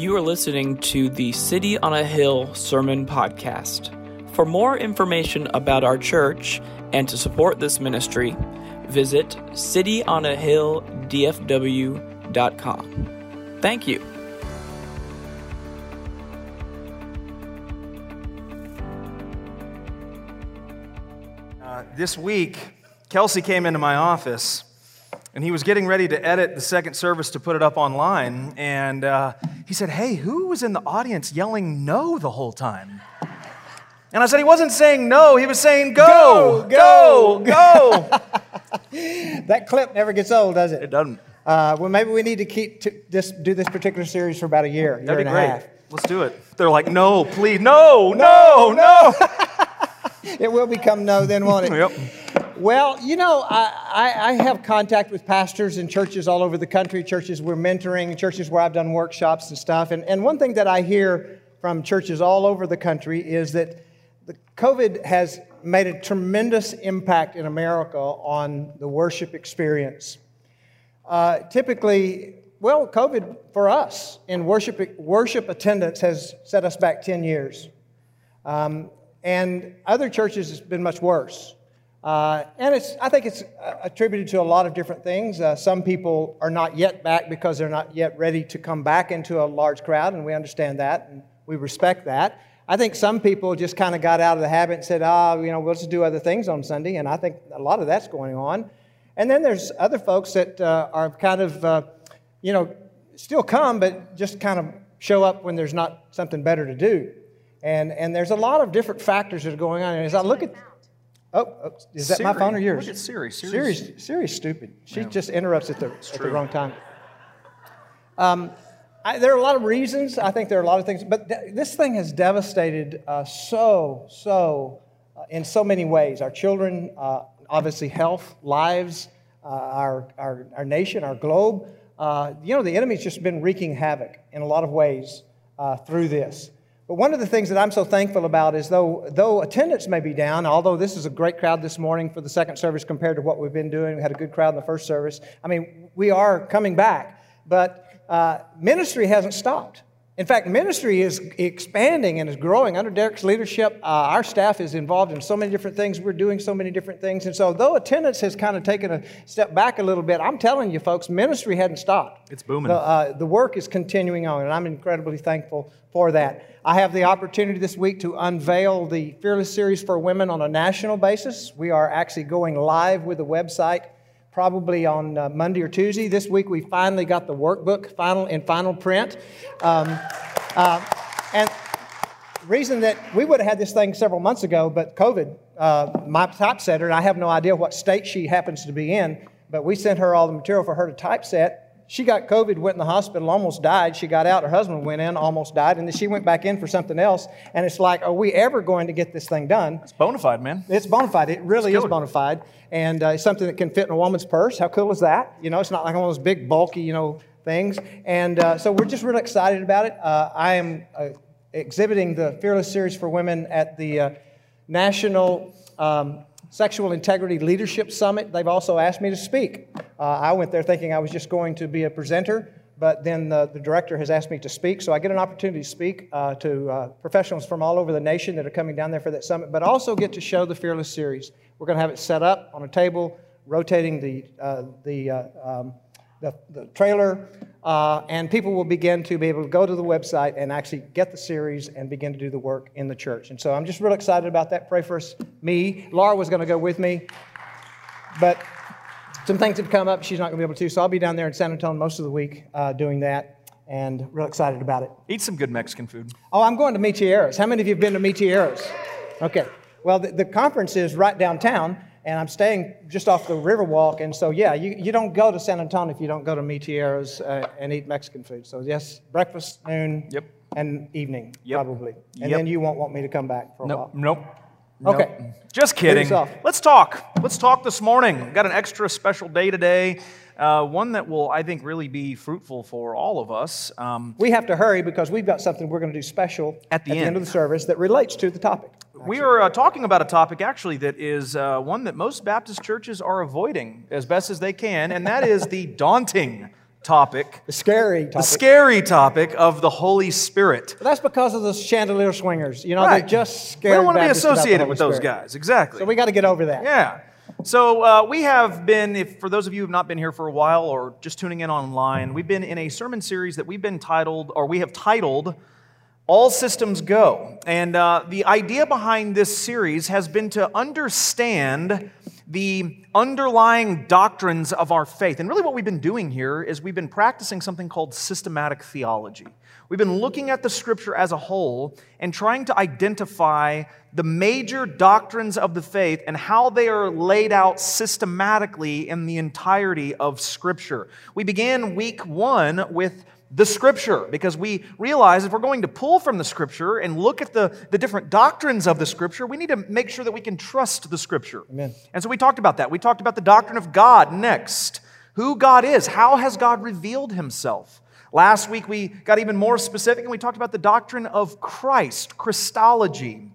You are listening to the City on a Hill Sermon Podcast. For more information about our church and to support this ministry, visit cityonahilldfw.com. Thank you. Uh, this week, Kelsey came into my office and he was getting ready to edit the second service to put it up online. And uh, he said, Hey, who was in the audience yelling no the whole time? And I said, He wasn't saying no, he was saying go, go, go. go. that clip never gets old, does it? It doesn't. Uh, well, maybe we need to keep to this, do this particular series for about a year, year That'd and be a great. half. Let's do it. They're like, No, please, no, no, no. It will become no, then won't it? yep. Well, you know, I, I, have contact with pastors and churches all over the country, churches we're mentoring, churches where I've done workshops and stuff. And, and one thing that I hear from churches all over the country is that the COVID has made a tremendous impact in America on the worship experience. Uh, typically, well, COVID for us in worship, worship attendance has set us back 10 years. Um, and other churches has been much worse. Uh, and it's, I think it's uh, attributed to a lot of different things. Uh, some people are not yet back because they're not yet ready to come back into a large crowd, and we understand that and we respect that. I think some people just kind of got out of the habit and said, ah, you know, we'll just do other things on Sunday, and I think a lot of that's going on. And then there's other folks that uh, are kind of, uh, you know, still come, but just kind of show up when there's not something better to do. And, and there's a lot of different factors that are going on. And as I look at, oh, oh is that my phone or yours? Look at Siri. Siri's, Siri's- Siri's stupid. She just interrupts at the, at the wrong time. Um, I, there are a lot of reasons. I think there are a lot of things, but th- this thing has devastated uh, so, so, uh, in so many ways. Our children, uh, obviously, health, lives, uh, our, our, our nation, our globe. Uh, you know, the enemy's just been wreaking havoc in a lot of ways uh, through this. But one of the things that I'm so thankful about is though, though attendance may be down, although this is a great crowd this morning for the second service compared to what we've been doing, we had a good crowd in the first service. I mean, we are coming back, but uh, ministry hasn't stopped. In fact, ministry is expanding and is growing under Derek's leadership. Uh, our staff is involved in so many different things. We're doing so many different things. And so, though attendance has kind of taken a step back a little bit, I'm telling you, folks, ministry hadn't stopped. It's booming. The, uh, the work is continuing on, and I'm incredibly thankful for that. I have the opportunity this week to unveil the Fearless Series for Women on a national basis. We are actually going live with the website probably on uh, Monday or Tuesday. This week we finally got the workbook final in final print. Um, uh, and reason that we would have had this thing several months ago, but COVID, uh, my typesetter, and I have no idea what state she happens to be in, but we sent her all the material for her to typeset. She got COVID, went in the hospital, almost died. She got out, her husband went in, almost died, and then she went back in for something else. And it's like, are we ever going to get this thing done? It's bona fide, man. It's bona fide. It really is bona fide. And uh, it's something that can fit in a woman's purse. How cool is that? You know, it's not like one of those big, bulky, you know, things. And uh, so we're just really excited about it. Uh, I am uh, exhibiting the Fearless Series for Women at the uh, National um, Sexual Integrity Leadership Summit. They've also asked me to speak. Uh, I went there thinking I was just going to be a presenter, but then the, the director has asked me to speak. So I get an opportunity to speak uh, to uh, professionals from all over the nation that are coming down there for that summit, but also get to show the Fearless Series. We're going to have it set up on a table, rotating the, uh, the, uh, um, the, the trailer, uh, and people will begin to be able to go to the website and actually get the series and begin to do the work in the church. And so I'm just real excited about that. Pray for us, me. Laura was going to go with me, but some things have come up. She's not going to be able to. So I'll be down there in San Antonio most of the week uh, doing that, and real excited about it. Eat some good Mexican food. Oh, I'm going to Michieros. How many of you have been to Michieros? Okay. Well, the, the conference is right downtown, and I'm staying just off the Riverwalk. And so, yeah, you, you don't go to San Antonio if you don't go to Michieros uh, and eat Mexican food. So, yes, breakfast, noon, Yep. and evening, Yep. probably. And Yep. then you won't want me to come back for a Nope. while. Nope. Okay. Nope. Just kidding. Let's talk. Let's talk this morning. We've got an extra special day today, uh, one that will, I think, really be fruitful for all of us. Um, We have to hurry because we've got something we're going to do special At the end. of the service that relates to the topic. we are uh, talking about a topic, actually, that is uh, one that most Baptist churches are avoiding as best as they can, and that is the daunting topic, The scary topic. the scary topic of the Holy Spirit. But that's because of the chandelier swingers. You know, Right. they're just We scared. don't want to be the associated with those Spirit. guys. Exactly. So we got to get over that. Yeah. So uh, we have been, if for those of you who have not been here for a while or just tuning in online, we've been in a sermon series that we've been titled, or we have titled, All Systems Go. And uh, the idea behind this series has been to understand the underlying doctrines of our faith. And really, what we've been doing here is we've been practicing something called systematic theology. We've been looking at the scripture as a whole and trying to identify the major doctrines of the faith and how they are laid out systematically in the entirety of scripture. We began week one with the scripture because we realize if we're going to pull from the scripture and look at the, the different doctrines of the scripture, we need to make sure that we can trust the scripture. Amen. And so we talked about that. We talked about the doctrine of God next. Who God is. How has God revealed himself? Last week we got even more specific and we talked about the doctrine of Christ, Christology,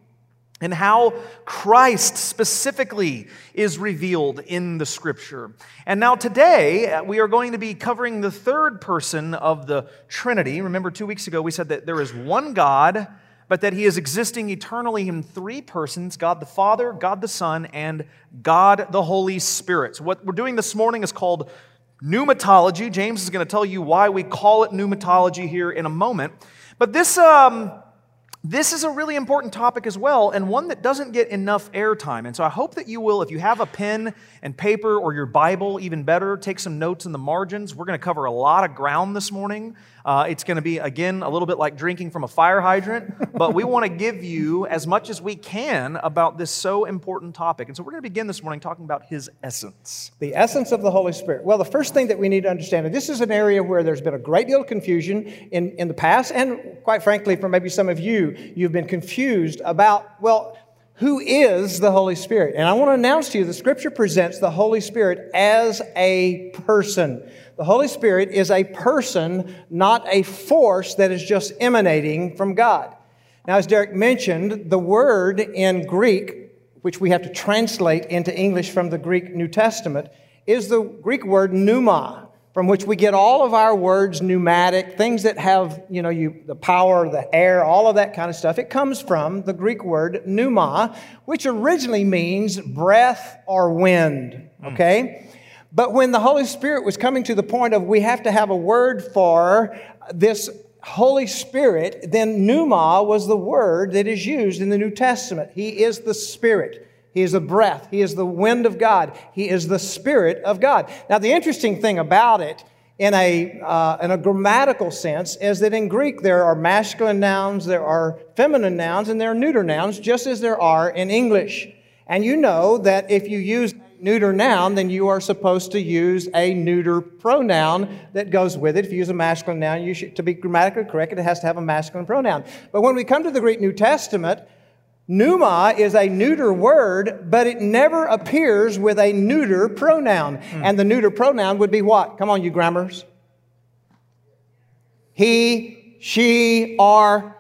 and how Christ specifically is revealed in the scripture. And now today we are going to be covering the third person of the Trinity. Remember, two weeks ago we said that there is one God, but that he is existing eternally in three persons God the Father, God the Son, and God the Holy Spirit. So, what we're doing this morning is called pneumatology. James is going to tell you why we call it pneumatology here in a moment. But this. Um, this is a really important topic as well, and one that doesn't get enough airtime. And so I hope that you will, if you have a pen and paper or your Bible, even better, take some notes in the margins. We're going to cover a lot of ground this morning. Uh, it's going to be, again, a little bit like drinking from a fire hydrant, but we want to give you as much as we can about this so important topic. And so we're going to begin this morning talking about his essence. The essence of the Holy Spirit. Well, the first thing that we need to understand, and this is an area where there's been a great deal of confusion in, in the past, and quite frankly, for maybe some of you, you've been confused about, well, who is the Holy Spirit? And I want to announce to you the scripture presents the Holy Spirit as a person. The Holy Spirit is a person, not a force that is just emanating from God. Now, as Derek mentioned, the word in Greek, which we have to translate into English from the Greek New Testament, is the Greek word pneuma, from which we get all of our words pneumatic, things that have, you know, you, the power, the air, all of that kind of stuff. It comes from the Greek word pneuma, which originally means breath or wind, hmm. okay? But when the Holy Spirit was coming to the point of we have to have a word for this Holy Spirit, then pneuma was the word that is used in the New Testament. He is the Spirit. He is the breath. He is the wind of God. He is the Spirit of God. Now, the interesting thing about it, in a, uh, in a grammatical sense, is that in Greek there are masculine nouns, there are feminine nouns, and there are neuter nouns, just as there are in English. And you know that if you use a neuter noun, then you are supposed to use a neuter pronoun that goes with it. If you use a masculine noun, you should, to be grammatically correct, it has to have a masculine pronoun. But when we come to the Greek New Testament, pneuma is a neuter word, but it never appears with a neuter pronoun. Hmm. And the neuter pronoun would be what? Come on, you grammars. He, she, or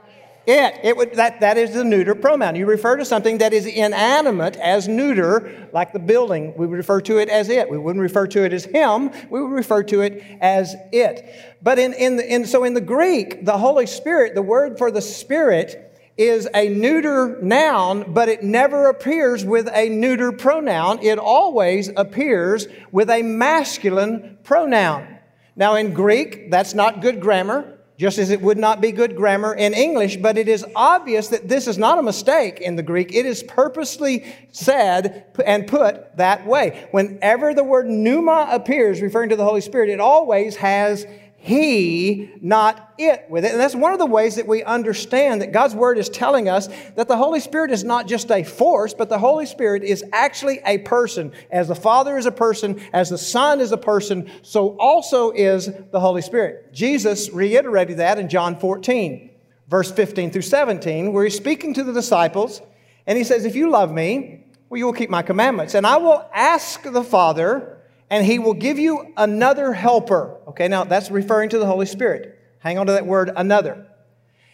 it. It would that that is the neuter pronoun. You refer to something that is inanimate as neuter, like the building. We would refer to it as it. We wouldn't refer to it as him. We would refer to it as it. But in in, the, in so in the Greek, the Holy Spirit, the word for the Spirit is a neuter noun, but it never appears with a neuter pronoun. It always appears with a masculine pronoun. Now, in Greek, that's not good grammar just as it would not be good grammar in English, but it is obvious that this is not a mistake in the Greek. It is purposely said and put that way. Whenever the word pneuma appears, referring to the Holy Spirit, it always has he, not it with it. And that's one of the ways that we understand that God's Word is telling us that the Holy Spirit is not just a force, but the Holy Spirit is actually a person. As the Father is a person, as the Son is a person, so also is the Holy Spirit. Jesus reiterated that in John 14, verse 15 through 17, where he's speaking to the disciples, and he says, If you love me, well, you will keep my commandments. And I will ask the Father, and he will give you another helper. Okay, now that's referring to the Holy Spirit. Hang on to that word, another.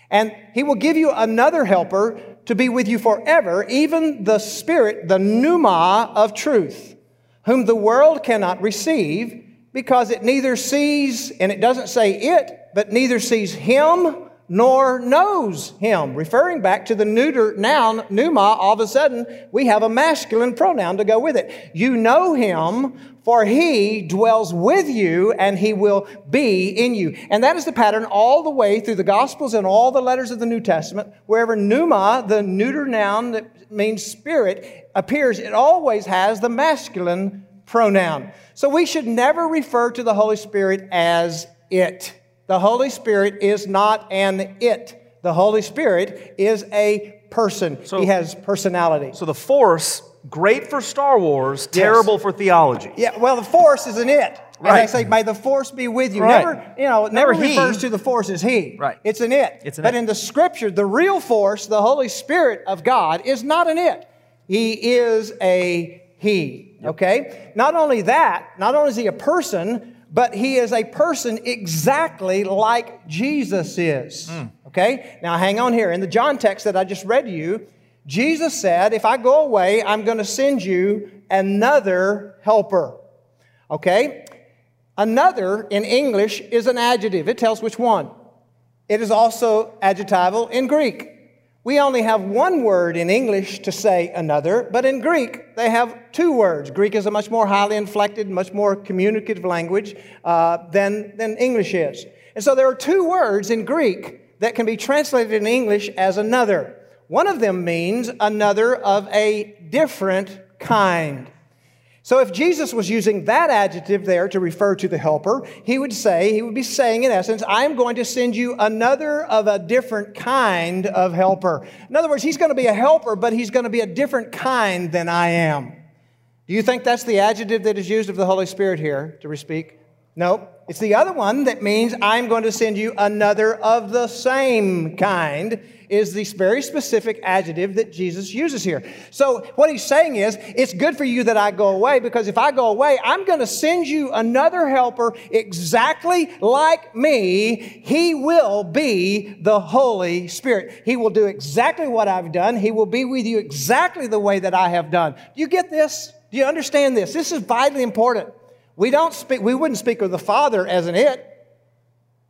And he will give you another helper to be with you forever, even the Spirit, the pneuma of truth, whom the world cannot receive because it neither sees, and it doesn't say it, but neither sees him nor knows him. Referring back to the neuter noun, pneuma, all of a sudden we have a masculine pronoun to go with it. You know him, for he dwells with you and he will be in you. And that is the pattern all the way through the Gospels and all the letters of the New Testament. Wherever pneuma, the neuter noun that means spirit, appears, it always has the masculine pronoun. So we should never refer to the Holy Spirit as it. The Holy Spirit is not an it. The Holy Spirit is a person. So- he has personality. So the Force, great for Star Wars, terrible for theology. Yeah, well, the force is an it. And Right. they say, may the force be with you. Right. Never, you know, never, Never he. refers to the force as he. Right. It's an it. It's an but it. in the scripture, the real force, the Holy Spirit of God, is not an it. He is a he. Okay? Not only that, not only is he a person, but he is a person exactly like Jesus is. Hmm. Okay? Now hang on here. In the John text that I just read to you, Jesus said, If I go away, I'm going to send you another helper. Okay? Another in English is an adjective. It tells which one. It is also adjectival in Greek. We only have one word in English to say another, but in Greek they have two words. Greek is a much more highly inflected, much more communicative language uh, than, than English is. And so there are two words in Greek that can be translated in English as another. One of them means another of a different kind. So if Jesus was using that adjective there to refer to the helper, he would say, he would be saying in essence, I'm going to send you another of a different kind of helper. In other words, he's going to be a helper, but he's going to be a different kind than I am. Do you think that's the adjective that is used of the Holy Spirit here to speak? No. It's the other one that means I'm going to send you another of the same kind, is this very specific adjective that Jesus uses here. So, what he's saying is, it's good for you that I go away because if I go away, I'm going to send you another helper exactly like me. He will be the Holy Spirit. He will do exactly what I've done, He will be with you exactly the way that I have done. Do you get this? Do you understand this? This is vitally important. We don't speak, we wouldn't speak of the Father as an it.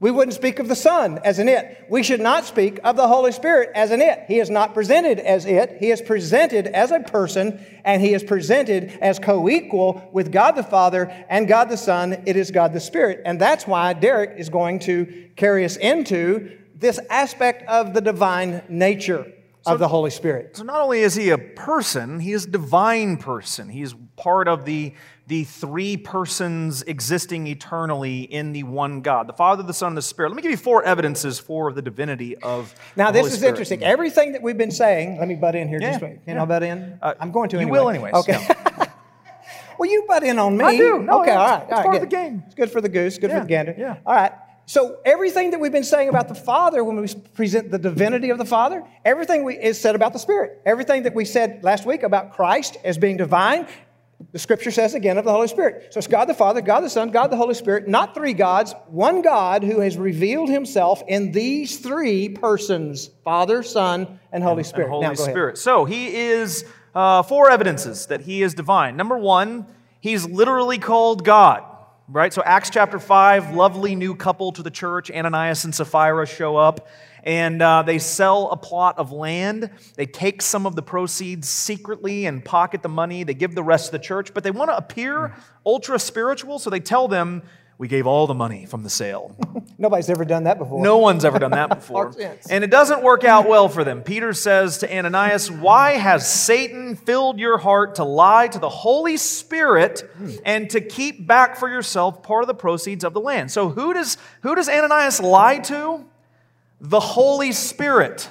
We wouldn't speak of the Son as an it. We should not speak of the Holy Spirit as an it. He is not presented as it. He is presented as a person, and he is presented as co equal with God the Father and God the Son. It is God the Spirit. And that's why Derek is going to carry us into this aspect of the divine nature of the Holy Spirit. So not only is he a person, he is a divine person. He is part of the, the three persons existing eternally in the one God, the Father, the Son, and the Spirit. Let me give you four evidences for the divinity of Now, this Holy is Spirit. interesting. Everything that we've been saying, let me butt in here Yeah, just minute. Can yeah. I butt in? Uh, I'm going to you anyway. will anyways, Okay. well, you butt in on me. I do. No, okay, all right. It's all right, part good. of the game. It's good for the goose, good yeah, for the gander. Yeah. All right. So everything that we've been saying about the Father when we present the divinity of the Father, everything we, is said about the Spirit. Everything that we said last week about Christ as being divine, the Scripture says again of the Holy Spirit. So it's God the Father, God the Son, God the Holy Spirit, not three gods, one God who has revealed Himself in these three persons: Father, Son, and Holy Spirit. and Holy now. Spirit. So he is uh, four evidences that he is divine. Number one, he's literally called God. Right? So Acts chapter 5, lovely new couple to the church, Ananias and Sapphira show up, and uh, they sell a plot of land. They take some of the proceeds secretly and pocket the money. They give the rest to the church, but they want to appear ultra spiritual, so they tell them, We gave all the money from the sale. Nobody's ever done that before. No one's ever done that before. And it doesn't work out well for them. Peter says to Ananias, Why has Satan filled your heart to lie to the Holy Spirit and to keep back for yourself part of the proceeds of the land? So who does, who does Ananias lie to? The Holy Spirit.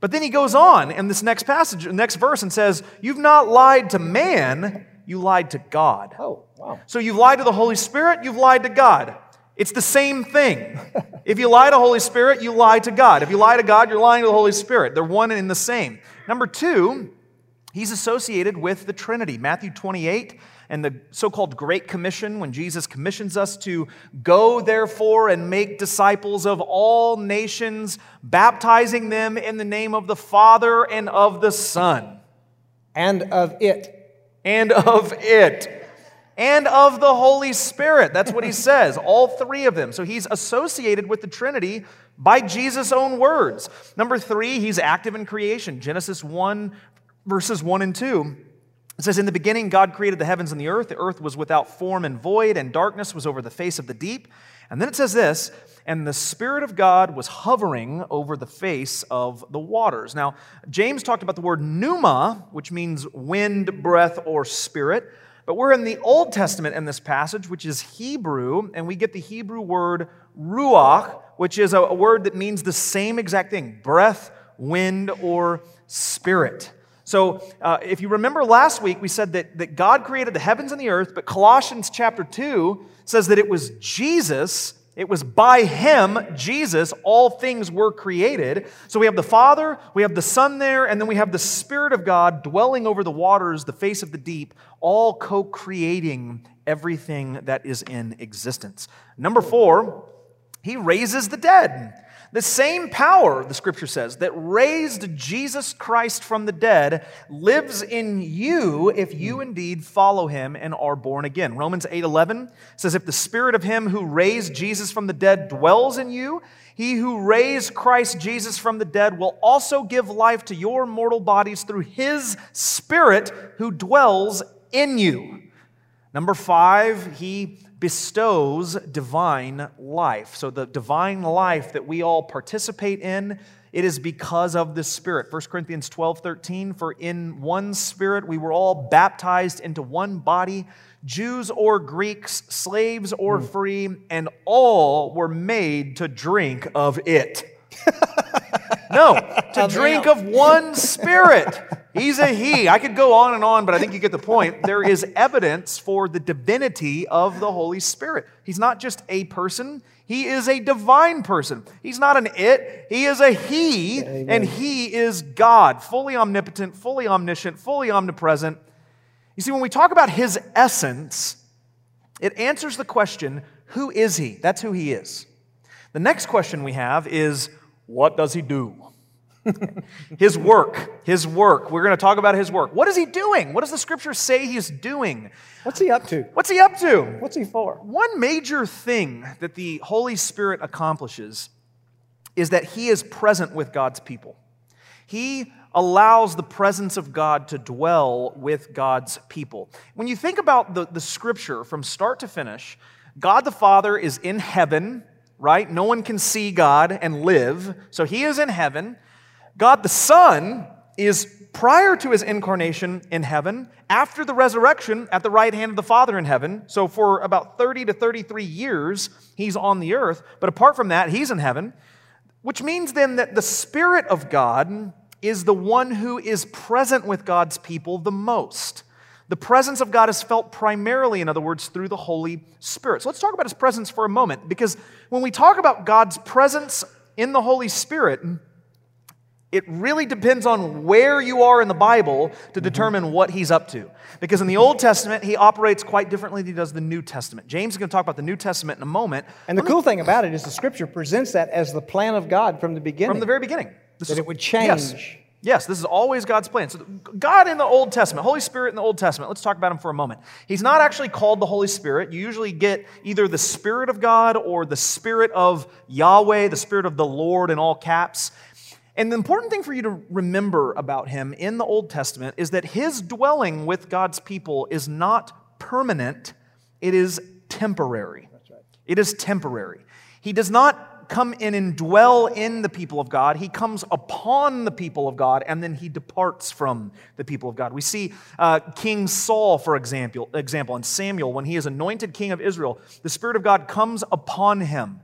But then he goes on in this next passage, next verse, and says, You've not lied to man, you lied to God. Oh, wow. So you've lied to the Holy Spirit, you've lied to God. It's the same thing. if you lie to Holy Spirit, you lie to God. If you lie to God, you're lying to the Holy Spirit. They're one and the same. Number two, he's associated with the Trinity. Matthew 28 and the so called Great Commission, when Jesus commissions us to go, therefore, and make disciples of all nations, baptizing them in the name of the Father and of the Son And of it. and of it. and of the Holy Spirit. That's what he says, all three of them. So he's associated with the Trinity by Jesus' own words. Number three, he's active in creation. Genesis 1, verses 1 and 2. It says, In the beginning, God created the heavens and the earth. The earth was without form and void, and darkness was over the face of the deep. And then it says this, and the Spirit of God was hovering over the face of the waters. Now, James talked about the word pneuma, which means wind, breath, or spirit. But we're in the Old Testament in this passage, which is Hebrew, and we get the Hebrew word ruach, which is a, word that means the same exact thing breath, wind, or spirit. So, uh, if you remember last week, we said that, that God created the heavens and the earth, but Colossians chapter 2 says that it was Jesus it was by him, Jesus, all things were created. So we have the Father, we have the Son there, and then we have the Spirit of God dwelling over the waters, the face of the deep, all co creating everything that is in existence. Number four, he raises the dead. The same power, the scripture says, that raised Jesus Christ from the dead lives in you if you indeed follow him and are born again. Romans 8:11 says if the spirit of him who raised Jesus from the dead dwells in you, he who raised Christ Jesus from the dead will also give life to your mortal bodies through his spirit who dwells in you. Number 5, he bestows divine life. So, the divine life that we all participate in, it is because of the Spirit. 1 Corinthians 12 13, for in one Spirit we were all baptized into one body, Jews or Greeks, slaves or hmm. free, and all were made to drink of it. no, to drink of one Spirit. He's a he. I could go on and on, but I think you get the point. There is evidence for the divinity of the Holy Spirit. He's not just a person, he is a divine person. He's not an it, he is a he, Amen. and he is God, fully omnipotent, fully omniscient, fully omnipresent. You see, when we talk about his essence, it answers the question who is he? That's who he is. The next question we have is what does he do? his work, his work. We're going to talk about his work. What is he doing? What does the scripture say he's doing? What's he up to? What's he up to? What's he for? One major thing that the Holy Spirit accomplishes is that he is present with God's people. He allows the presence of God to dwell with God's people. When you think about the, the scripture from start to finish, God the Father is in heaven, right? No one can see God and live. So he is in heaven. God the Son is prior to his incarnation in heaven, after the resurrection at the right hand of the Father in heaven. So for about 30 to 33 years, he's on the earth. But apart from that, he's in heaven, which means then that the Spirit of God is the one who is present with God's people the most. The presence of God is felt primarily, in other words, through the Holy Spirit. So let's talk about his presence for a moment, because when we talk about God's presence in the Holy Spirit, it really depends on where you are in the Bible to mm-hmm. determine what he's up to. Because in the Old Testament, he operates quite differently than he does the New Testament. James is going to talk about the New Testament in a moment. And the cool thing about it is the scripture presents that as the plan of God from the beginning. From the very beginning. This that is, it would change. Yes. Yes, this is always God's plan. So, God in the Old Testament, Holy Spirit in the Old Testament, let's talk about him for a moment. He's not actually called the Holy Spirit. You usually get either the Spirit of God or the Spirit of Yahweh, the Spirit of the Lord in all caps. And the important thing for you to remember about him in the Old Testament is that his dwelling with God's people is not permanent, it is temporary. Right. It is temporary. He does not come in and dwell in the people of God. He comes upon the people of God and then he departs from the people of God. We see uh, King Saul, for example, example, and Samuel, when he is anointed king of Israel, the Spirit of God comes upon him.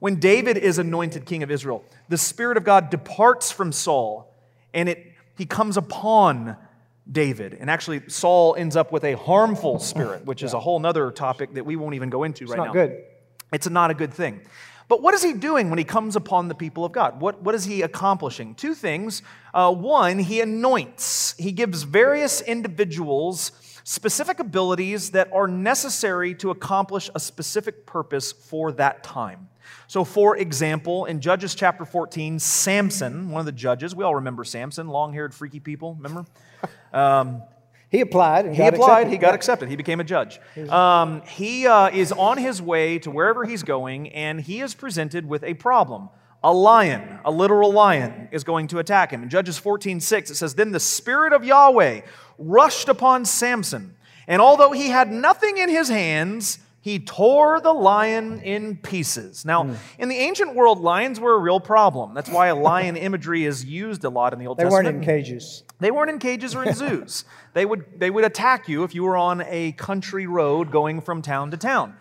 When David is anointed king of Israel, the Spirit of God departs from Saul and it, he comes upon David. And actually, Saul ends up with a harmful spirit, which is a whole other topic that we won't even go into it's right now. It's not good. It's not a good thing. But what is he doing when he comes upon the people of God? What, what is he accomplishing? Two things. Uh, one, he anoints, he gives various individuals specific abilities that are necessary to accomplish a specific purpose for that time. So, for example, in Judges chapter 14, Samson, one of the judges, we all remember Samson, long haired, freaky people, remember? Um, He applied and He got applied, accepted. he got accepted. He became a judge. Um, he uh, is on his way to wherever he's going, and he is presented with a problem. A lion, a literal lion, is going to attack him. In Judges 14 6, it says, Then the Spirit of Yahweh rushed upon Samson, and although he had nothing in his hands, he tore the lion in pieces. Now, Hmm. in the ancient world, lions were a real problem. That's why a lion imagery is used a lot in the Old They Testament. They weren't in cages. They weren't in cages or in zoos. They would, they would attack you if you were on a country road going from town to town.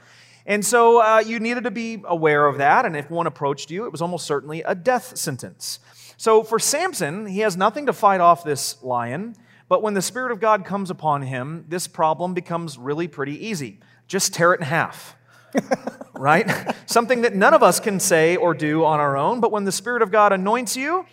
And so uh, you needed to be aware of that. And if one approached you, it was almost certainly a death sentence. So for Samson, he has nothing to fight off this lion. But when the Spirit of God comes upon him, this problem becomes really pretty easy. Just tear it in half right? Something that none of us can say or do on our own, but when the Spirit of God anoints you,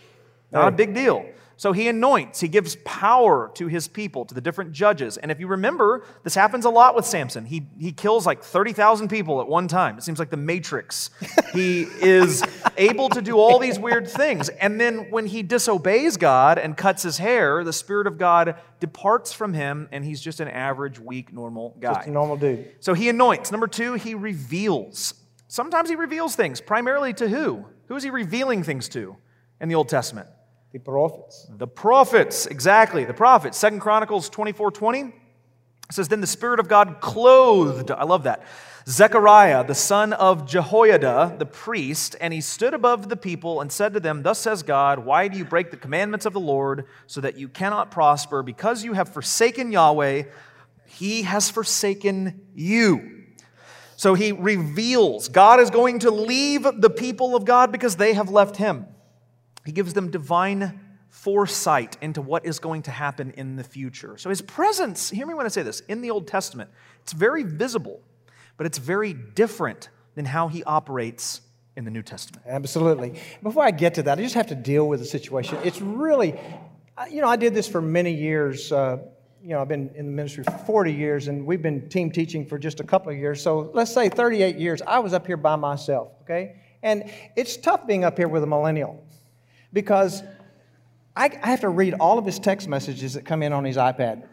not a big deal. So he anoints, he gives power to his people, to the different judges. And if you remember, this happens a lot with Samson. He, he kills like 30,000 people at one time. It seems like the Matrix. he is able to do all these weird things. And then when he disobeys God and cuts his hair, the Spirit of God departs from him, and he's just an average, weak, normal guy. Just a normal dude. So he anoints. Number two, he reveals. Sometimes he reveals things, primarily to who? Who is he revealing things to in the Old Testament? The prophets. The prophets, exactly, the prophets. Second Chronicles 24 20 says, Then the Spirit of God clothed, I love that, Zechariah, the son of Jehoiada, the priest, and he stood above the people and said to them, Thus says God, why do you break the commandments of the Lord so that you cannot prosper? Because you have forsaken Yahweh, he has forsaken you. So he reveals God is going to leave the people of God because they have left him. He gives them divine foresight into what is going to happen in the future. So his presence, hear me when I say this, in the Old Testament, it's very visible, but it's very different than how he operates in the New Testament. Absolutely. Before I get to that, I just have to deal with the situation. It's really, you know, I did this for many years. Uh, you know, I've been in the ministry for 40 years, and we've been team teaching for just a couple of years. So let's say 38 years. I was up here by myself, okay? And it's tough being up here with a millennial because I, I have to read all of his text messages that come in on his iPad.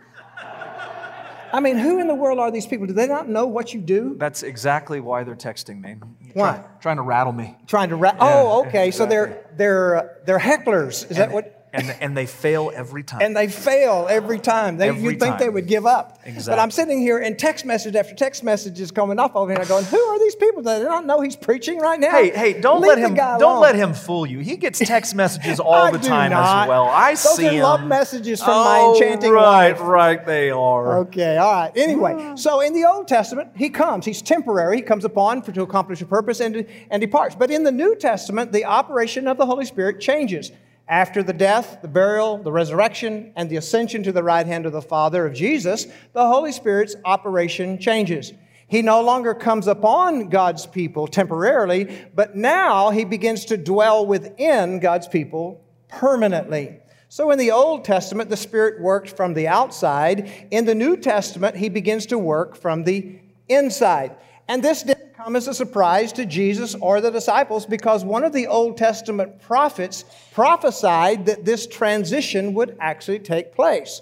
I mean, who in the world are these people? Do they not know what you do? That's exactly why they're texting me. Why? Try- trying to rattle me. Trying to ra- oh, okay. So they're they're uh, they're hecklers. Is that what? And, and they fail every time. and they fail every time. They, Every you'd think they would give up. Exactly. But I'm sitting here and text message after text message is coming off over here. and I'm going, who are these people? They don't know he's preaching right now? Hey, hey, don't Leave let him don't alone. let him fool you. He gets text messages all the time not. as well. I Those see are love him. messages from oh, my enchanting right, wife. right, they are. Okay, all right. Anyway, ah. so in the Old Testament, he comes. He's temporary. He comes upon for to accomplish a purpose and, and departs. But in the New Testament, the operation of the Holy Spirit changes. After the death, the burial, the resurrection, and the ascension to the right hand of the Father of Jesus, the Holy Spirit's operation changes. He no longer comes upon God's people temporarily, but now he begins to dwell within God's people permanently. So in the Old Testament, the Spirit worked from the outside. In the New Testament, he begins to work from the inside. And this didn't come as a surprise to Jesus or the disciples because one of the Old Testament prophets prophesied that this transition would actually take place.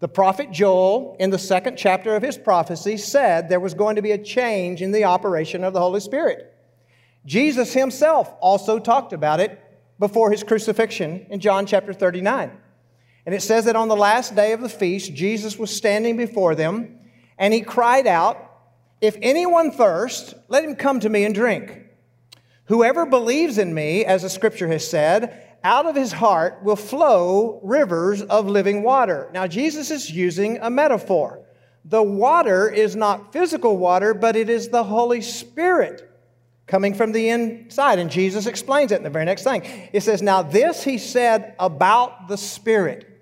The prophet Joel, in the second chapter of his prophecy, said there was going to be a change in the operation of the Holy Spirit. Jesus himself also talked about it before his crucifixion in John chapter 39. And it says that on the last day of the feast, Jesus was standing before them, and he cried out, If anyone thirst, let him come to me and drink. Whoever believes in me, as the scripture has said, out of his heart will flow rivers of living water. Now, Jesus is using a metaphor. The water is not physical water, but it is the Holy Spirit coming from the inside. And Jesus explains it in the very next thing. It says, Now this he said about the Spirit,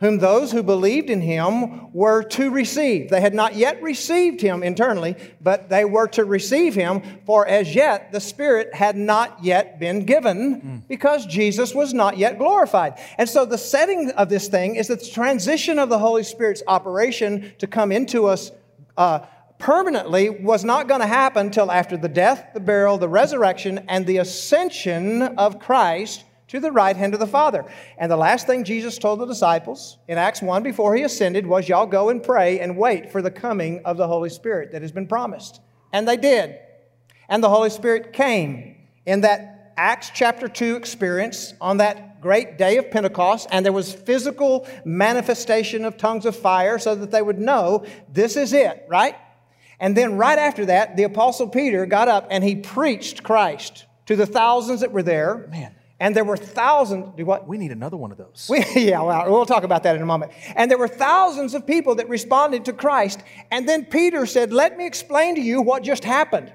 whom those who believed in him were to receive. They had not yet received him internally, but they were to receive him, for as yet the Spirit had not yet been given because Jesus was not yet glorified. And so the setting of this thing is that the transition of the Holy Spirit's operation to come into us. Uh, permanently was not going to happen until after the death, the burial, the resurrection, and the ascension of Christ to the right hand of the Father. And the last thing Jesus told the disciples in Acts 1 before he ascended was, Y'all go and pray and wait for the coming of the Holy Spirit that has been promised. And they did. And the Holy Spirit came in that Acts chapter 2 experience on that great day of Pentecost, and there was physical manifestation of tongues of fire so that they would know this is it, right? And then right after that, the Apostle Peter got up and he preached Christ to the thousands that were there. Man. And there were thousands, do what? We need another one of those. We, yeah, well, we'll talk about that in a moment. And there were thousands of people that responded to Christ. And then Peter said, Let me explain to you what just happened.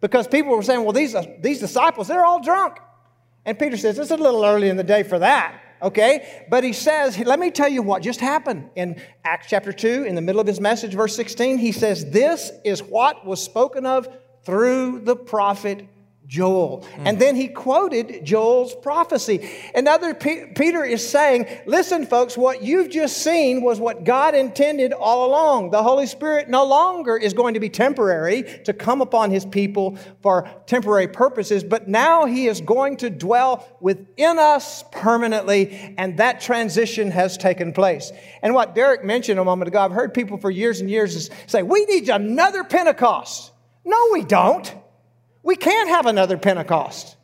Because people were saying, Well, these, uh, these disciples, they're all drunk. And Peter says, It's a little early in the day for that. Okay? But he says, Let me tell you what just happened. In Acts chapter 2, in the middle of his message, verse 16, he says, This is what was spoken of through the prophet Joel. Mm. And then he quoted Joel's prophecy. Another P- Peter is saying, listen, folks, what you've just seen was what God intended all along. The Holy Spirit no longer is going to be temporary to come upon his people for temporary purposes, but now he is going to dwell within us permanently, and that transition has taken place. And what Derek mentioned a moment ago, I've heard people for years and years say, we need another Pentecost. No, we don't. We can't have another Pentecost.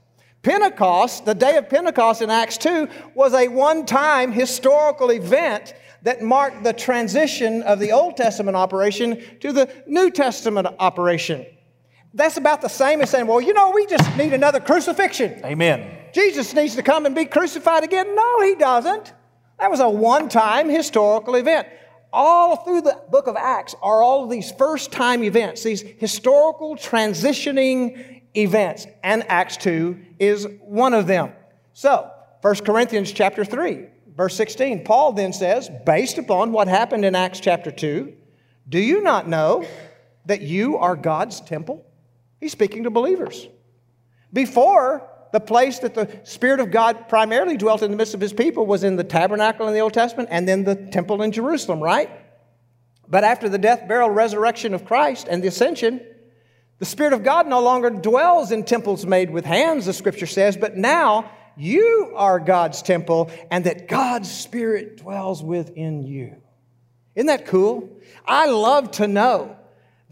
Pentecost, the day of Pentecost in Acts 2, was a one time historical event that marked the transition of the Old Testament operation to the New Testament operation. That's about the same as saying, well, you know, we just need another crucifixion. Amen. Jesus needs to come and be crucified again. No, he doesn't. That was a one time historical event all through the book of Acts are all these first time events, these historical transitioning events, and Acts 2 is one of them. So, 1 Corinthians chapter 3, verse 16, Paul then says, based upon what happened in Acts chapter 2, do you not know that you are God's temple? He's speaking to believers. Before, the place that the Spirit of God primarily dwelt in the midst of his people was in the tabernacle in the Old Testament and then the temple in Jerusalem, right? But after the death, burial, resurrection of Christ and the ascension, the Spirit of God no longer dwells in temples made with hands, the scripture says, but now you are God's temple and that God's Spirit dwells within you. Isn't that cool? I love to know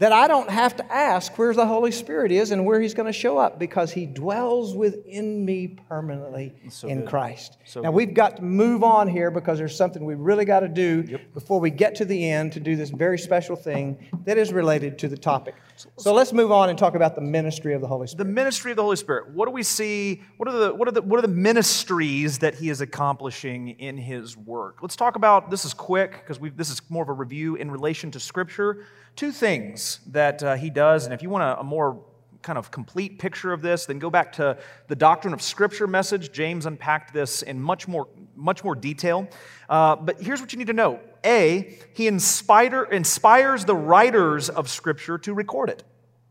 that I don't have to ask where the Holy Spirit is and where He's going to show up because He dwells within me permanently so in good. Christ. So now, we've got to move on here because there's something we really got to do yep. before we get to the end to do this very special thing that is related to the topic. So let's move on and talk about the ministry of the Holy Spirit. The ministry of the Holy Spirit. What do we see? What are the, what are the, what are the ministries that He is accomplishing in His work? Let's talk about this is quick because we this is more of a review in relation to Scripture two things that uh, he does, and if you want a, a more kind of complete picture of this, then go back to the doctrine of Scripture message. James unpacked this in much more, much more detail. Uh, but here's what you need to know A, he inspire, inspires the writers of Scripture to record it.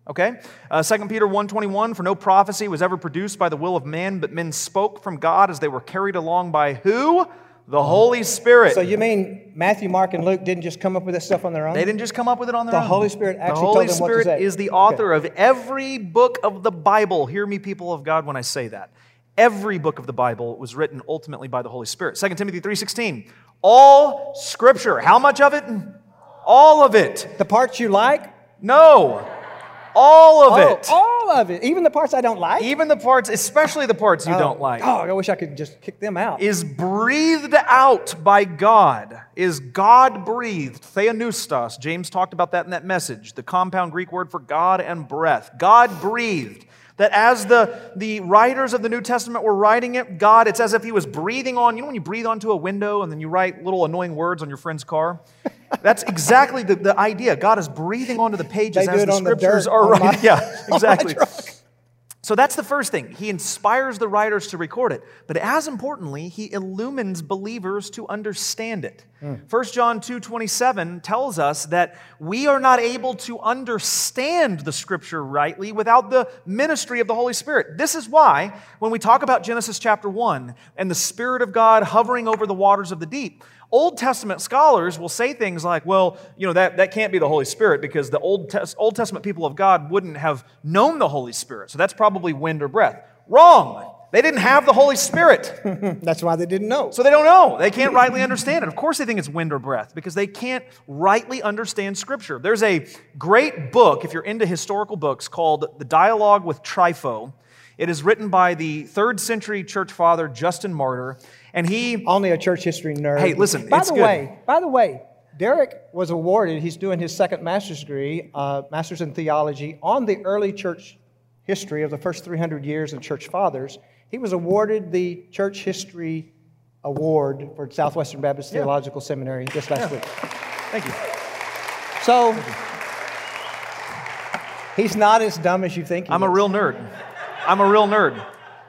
Okay? Uh, 2 Peter 1.21, for no prophecy was ever produced by the will of man, but men spoke from God as they were carried along by who? The Holy Spirit. So you mean Matthew, Mark, and Luke didn't just come up with this stuff on their own? They didn't just come up with it on their the own. The Holy Spirit actually the Holy told them Spirit what to say. is the author okay. of every book of the Bible. Hear me, people of God, when I say that. Every book of the Bible was written ultimately by the Holy Spirit. 2 Timothy 3.16, all Scripture. How much of it? All of it. The parts you like? No. All of oh, it. All of it. Even the parts I don't like? Even the parts, especially the parts you oh. don't like. Oh, I wish I could just kick them out. Is breathed out by God. Is God breathed. Theopneustos. James talked about that in that message. The compound Greek word for God and breath. God breathed. That as the, the writers of the New Testament were writing it, God, it's as if He was breathing on. You know when you breathe onto a window and then you write little annoying words on your friend's car? That's exactly the, the idea. God is breathing onto the pages as the scriptures are writing. My, yeah, exactly. So that's the first thing. He inspires the writers to record it. But as importantly, he illumines believers to understand it. Mm. 1 John 2 27 tells us that we are not able to understand the scripture rightly without the ministry of the Holy Spirit. This is why, when we talk about Genesis chapter 1 and the Spirit of God hovering over the waters of the deep, Old Testament scholars will say things like, well, you know, that, that can't be the Holy Spirit because the Old, Tes- Old Testament people of God wouldn't have known the Holy Spirit. So that's probably wind or breath. Wrong. They didn't have the Holy Spirit. That's why they didn't know. So they don't know. They can't rightly understand it. Of course, they think it's wind or breath because they can't rightly understand Scripture. There's a great book, if you're into historical books, called The Dialogue with Trypho. It is written by the third century church father Justin Martyr, and he. Only a church history nerd. Hey, listen, By it's the good. way, by the way, Derek was awarded. He's doing his second master's degree, uh, master's in theology, on the early church history of the first 300 years and church fathers. He was awarded the church history award for Southwestern Baptist Yeah. Theological Seminary just last week. Thank you. So he's not as dumb as you think. I'm a real nerd. I'm a real nerd.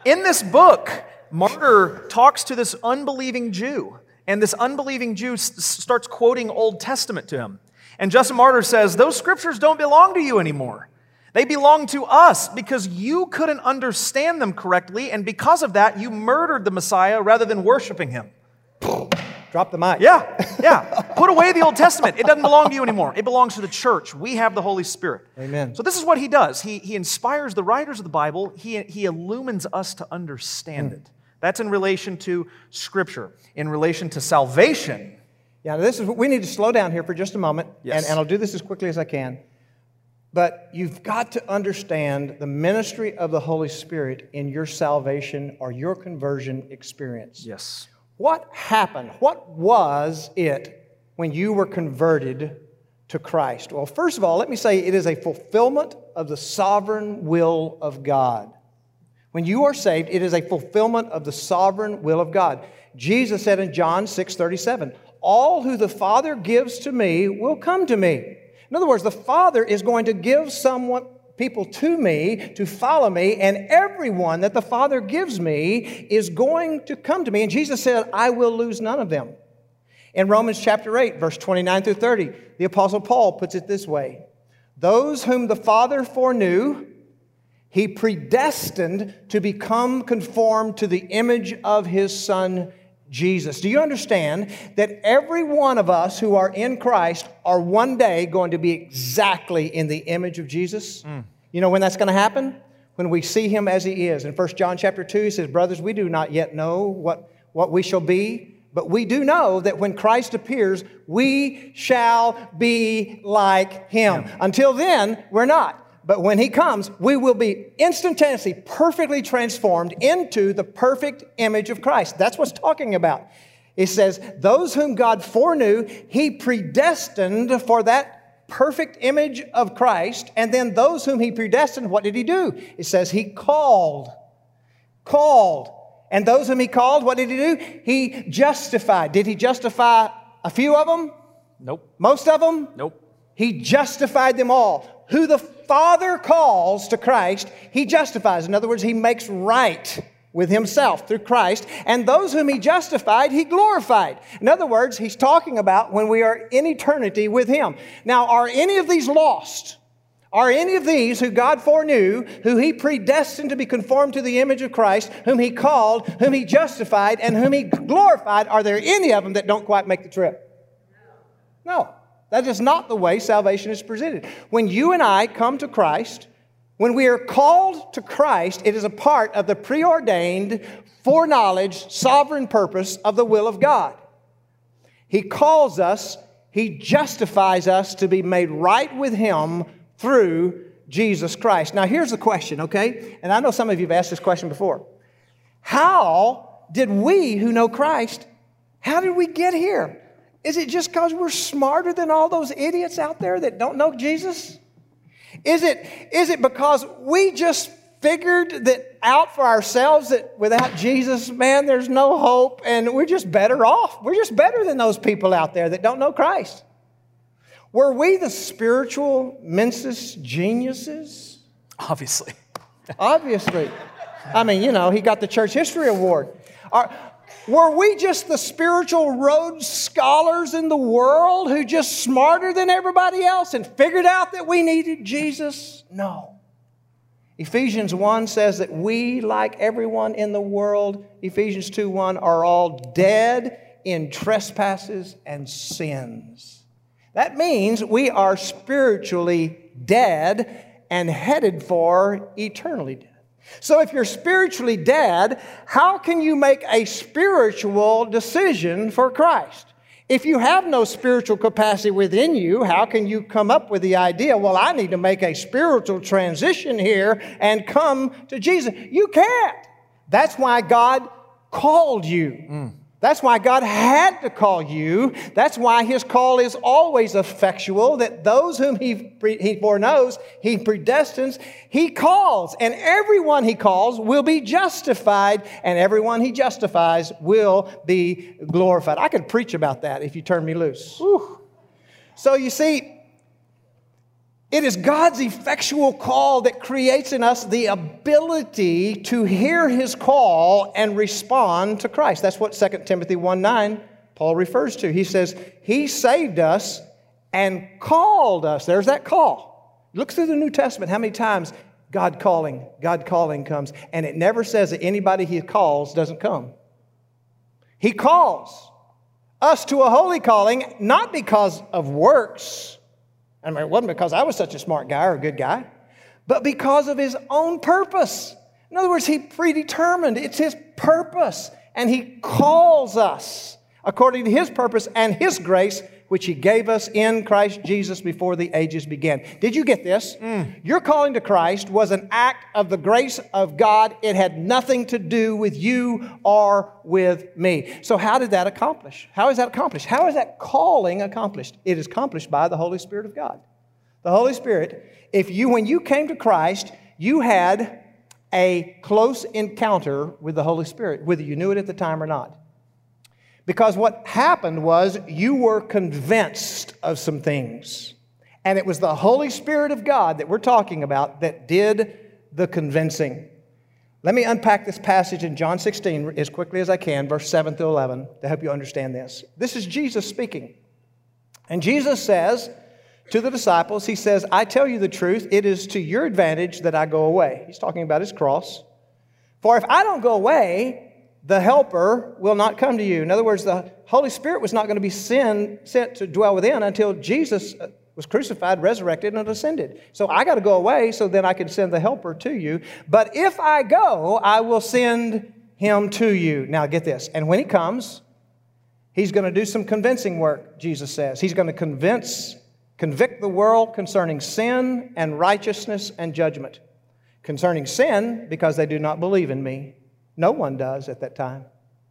In this book, Martyr talks to this unbelieving Jew, and this unbelieving Jew s- s- starts quoting Old Testament to him. And Justin Martyr says, Those scriptures don't belong to you anymore. They belong to us because you couldn't understand them correctly, and because of that, you murdered the Messiah rather than worshiping him. Drop the mic. Yeah, yeah. Put away the Old Testament. It doesn't belong to you anymore. It belongs to the church. We have the Holy Spirit. Amen. So this is what he does. He, he inspires the writers of the Bible. He, he illumines us to understand hmm. it. That's in relation to Scripture. In relation to salvation, Yeah, this is what we need to slow down here for just a moment, Yes. and, and I'll do this as quickly as I can. But you've got to understand the ministry of the Holy Spirit in your salvation or your conversion experience. yes. What happened? What was it when you were converted to Christ? Well, first of all, let me say it is a fulfillment of the sovereign will of God. When you are saved, it is a fulfillment of the sovereign will of God. Jesus said in John 6 37, All who the Father gives to me will come to me. In other words, the Father is going to give someone, people to me to follow me, and everyone that the Father gives me is going to come to me. And Jesus said, I will lose none of them. In Romans chapter 8, verse 29 through 30, the Apostle Paul puts it this way Those whom the Father foreknew, he predestined to become conformed to the image of his Son, Jesus. Do you understand that every one of us who are in Christ are one day going to be exactly in the image of Jesus? Mm. You know when that's going to happen? When we see him as he is. In 1 John chapter 2, he says, Brothers, we do not yet know what, what we shall be, but we do know that when Christ appears, we shall be like him. Until then, we're not. But when he comes, we will be instantaneously, perfectly transformed into the perfect image of Christ. That's what's talking about. It says, Those whom God foreknew, he predestined for that perfect image of Christ. And then those whom he predestined, what did he do? It says, He called. Called. And those whom he called, what did he do? He justified. Did he justify a few of them? Nope. Most of them? Nope. He justified them all. Who the Father calls to Christ, he justifies. In other words, he makes right with himself through Christ. And those whom he justified, he glorified. In other words, he's talking about when we are in eternity with him. Now, are any of these lost? Are any of these who God foreknew, who he predestined to be conformed to the image of Christ, whom he called, whom he justified, and whom he glorified, are there any of them that don't quite make the trip? No, that is not the way salvation is presented. When you and I come to Christ, when we are called to Christ, it is a part of the preordained, foreknowledge, sovereign purpose of the will of God. He calls us, He justifies us to be made right with Him through Jesus Christ. Now, here's the question, okay? And I know some of you have asked this question before. How did we who know Christ, how did we get here? Is it just because we're smarter than all those idiots out there that don't know Jesus? Is it, is it because we just figured that out for ourselves that without Jesus, man, there's no hope and we're just better off? We're just better than those people out there that don't know Christ. Were we the spiritual mensis geniuses? Obviously. Obviously. I mean, you know, he got the Church History Award. Are, were we just the spiritual Rhodes scholars in the world who just smarter than everybody else and figured out that we needed Jesus? No. Ephesians 1 says that we, like everyone in the world, Ephesians 2 1, are all dead in trespasses and sins. That means we are spiritually dead and headed for eternally dead. So if you're spiritually dead, how can you make a spiritual decision for Christ? If you have no spiritual capacity within you, how can you come up with the idea, well, I need to make a spiritual transition here and come to Jesus? You can't. That's why God called you. Mm. That's why God had to call you. That's why his call is always effectual, that those whom he, he foreknows, he predestines, he calls. And everyone he calls will be justified, and everyone he justifies will be glorified. I could preach about that if you turn me loose. Whew. So you see, it is God's effectual call that creates in us the ability to hear his call and respond to Christ. That's what 2 Timothy 1 9 Paul refers to. He says, He saved us and called us. There's that call. Look through the New Testament how many times God calling, God calling comes. And it never says that anybody he calls doesn't come. He calls us to a holy calling, not because of works I mean, it wasn't because I was such a smart guy or a good guy, but because of his own purpose. In other words, he predetermined, it's his purpose, and he calls us according to his purpose and his grace which he gave us in Christ Jesus before the ages began. Did you get this? Mm. Your calling to Christ was an act of the grace of God. It had nothing to do with you or with me. So, how did that accomplish? How is that accomplished? How is that calling accomplished? It is accomplished by the Holy Spirit of God. The Holy Spirit, if you, when you came to Christ, you had a close encounter with the Holy Spirit, whether you knew it at the time or not. Because what happened was you were convinced of some things. And it was the Holy Spirit of God that we're talking about that did the convincing. Let me unpack this passage in John 16 as quickly as I can, verse 7 through 11, to help you understand this. This is Jesus speaking. And Jesus says to the disciples, He says, I tell you the truth, it is to your advantage that I go away. He's talking about His cross. For if I don't go away, the helper will not come to you. In other words, the Holy Spirit was not going to be sin, sent to dwell within until Jesus uh, was crucified, resurrected, and ascended. So I got to go away so then I can send the helper to you. But if I go, I will send him to you. Now get this. And when he comes, he's going to do some convincing work, Jesus says. He's going to convince, convict the world concerning sin and righteousness and judgment. Concerning sin, because they do not believe in me no one does at that time.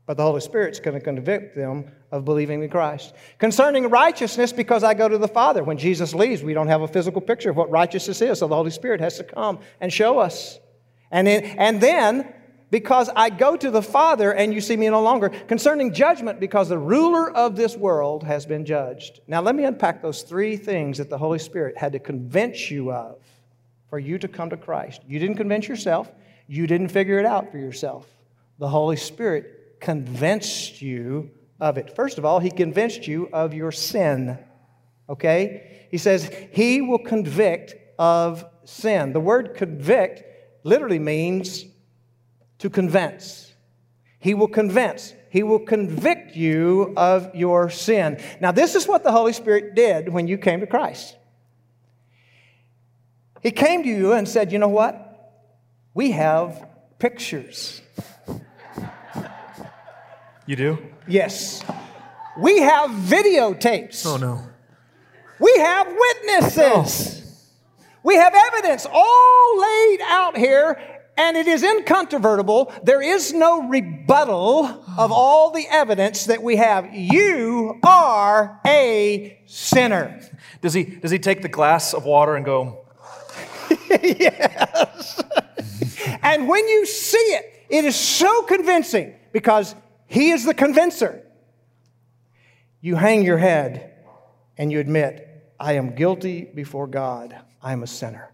But the Holy Spirit's going to convict them of believing in Christ. Concerning righteousness, because I go to the Father. When Jesus leaves, we don't have a physical picture of what righteousness is, so the Holy Spirit has to come and show us. And, and then, because I go to the Father and you see me no longer. Concerning judgment, because the ruler of this world has been judged. Now, let me unpack those three things that the Holy Spirit had to convince you of for you to come to Christ. You didn't convince yourself, you didn't figure it out for yourself. The Holy Spirit convinced you of it. First of all, He convinced you of your sin. Okay? He says, He will convict of sin. The word convict literally means to convince. He will convince. He will convict you of your sin. Now, this is what the Holy Spirit did when you came to Christ. He came to you and said, You know what? We have pictures. You do? Yes. We have videotapes. Oh, no. We have witnesses. No. We have evidence all laid out here, and it is incontrovertible. There is no rebuttal of all the evidence that we have. You are a sinner. Does he, does he take the glass of water and go, yes. And when you see it, it is so convincing because He is the convincer. You hang your head and you admit, I am guilty before God. I am a sinner.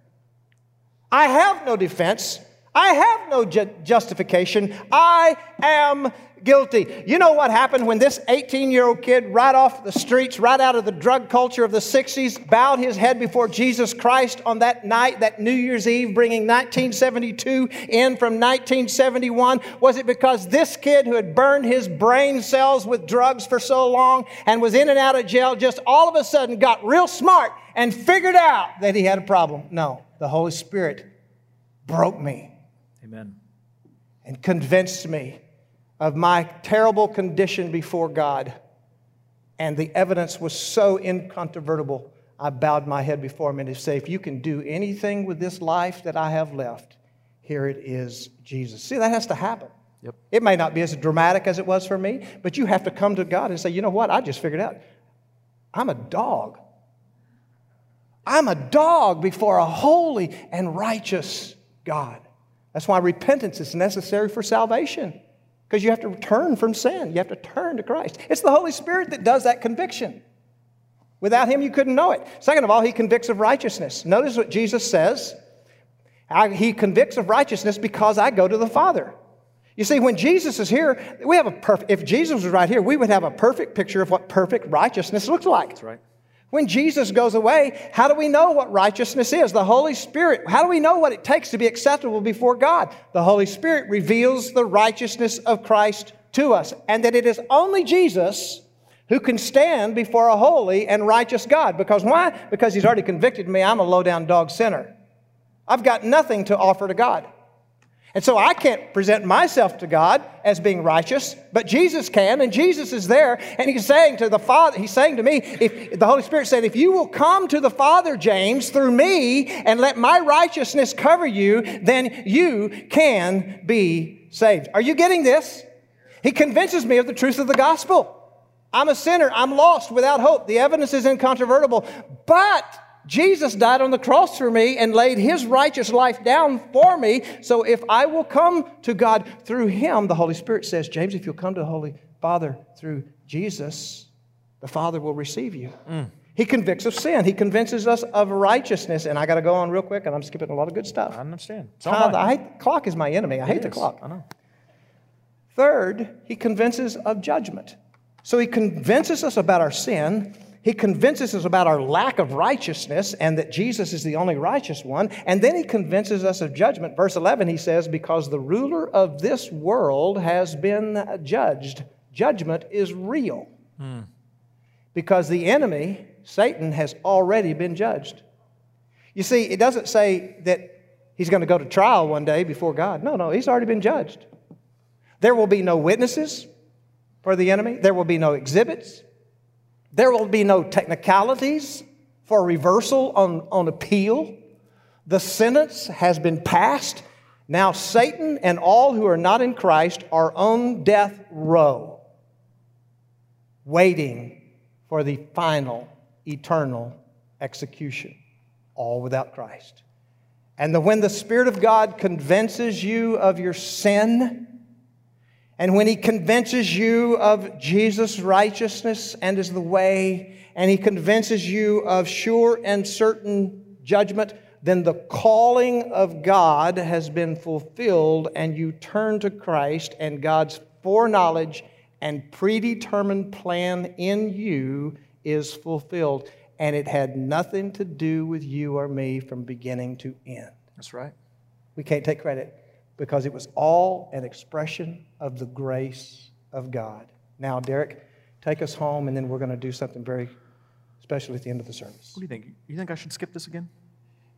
I have no defense. I have no ju- justification. I am guilty. You know what happened when this 18 year old kid, right off the streets, right out of the drug culture of the 60s, bowed his head before Jesus Christ on that night, that New Year's Eve, bringing 1972 in from 1971? Was it because this kid who had burned his brain cells with drugs for so long and was in and out of jail just all of a sudden got real smart and figured out that he had a problem? No, the Holy Spirit broke me Amen. And convinced me of my terrible condition before God. And the evidence was so incontrovertible, I bowed my head before him and to say, If you can do anything with this life that I have left, here it is, Jesus. See, that has to happen. Yep. It may not be as dramatic as it was for me, but you have to come to God and say, You know what? I just figured out I'm a dog. I'm a dog before a holy and righteous God. That's why repentance is necessary for salvation. Because you have to turn from sin. You have to turn to Christ. It's the Holy Spirit that does that conviction. Without Him, you couldn't know it. Second of all, He convicts of righteousness. Notice what Jesus says He convicts of righteousness because I go to the Father. You see, when Jesus is here, we have a perfect, if Jesus was right here, we would have a perfect picture of what perfect righteousness looks like. That's right. When Jesus goes away, how do we know what righteousness is? The Holy Spirit. How do we know what it takes to be acceptable before God? The Holy Spirit reveals the righteousness of Christ to us, and that it is only Jesus who can stand before a holy and righteous God. Because why? Because He's already convicted me I'm a low down dog sinner. I've got nothing to offer to God. And so I can't present myself to God as being righteous, but Jesus can, and Jesus is there, and he's saying to the Father, he's saying to me, if the Holy Spirit said, if you will come to the Father, James, through me, and let my righteousness cover you, then you can be saved. Are you getting this? He convinces me of the truth of the gospel. I'm a sinner, I'm lost without hope. The evidence is incontrovertible. But Jesus died on the cross for me and laid his righteous life down for me. So if I will come to God through him, the Holy Spirit says, James, if you'll come to the Holy Father through Jesus, the Father will receive you. Mm. He convicts of sin. He convinces us of righteousness. And I got to go on real quick, and I'm skipping a lot of good stuff. I understand. Time, I hate, clock is my enemy. I it hate is. the clock. I know. Third, he convinces of judgment. So he convinces us about our sin. He convinces us about our lack of righteousness and that Jesus is the only righteous one. And then he convinces us of judgment. Verse 11, he says, Because the ruler of this world has been judged. Judgment is real. Hmm. Because the enemy, Satan, has already been judged. You see, it doesn't say that he's going to go to trial one day before God. No, no, he's already been judged. There will be no witnesses for the enemy, there will be no exhibits. There will be no technicalities for reversal on, on appeal. The sentence has been passed. Now, Satan and all who are not in Christ are on death row, waiting for the final eternal execution, all without Christ. And the, when the Spirit of God convinces you of your sin, and when he convinces you of Jesus' righteousness and is the way, and he convinces you of sure and certain judgment, then the calling of God has been fulfilled, and you turn to Christ, and God's foreknowledge and predetermined plan in you is fulfilled. And it had nothing to do with you or me from beginning to end. That's right. We can't take credit because it was all an expression of the grace of God. Now, Derek, take us home, and then we're going to do something very special at the end of the service. What do you think? You think I should skip this again?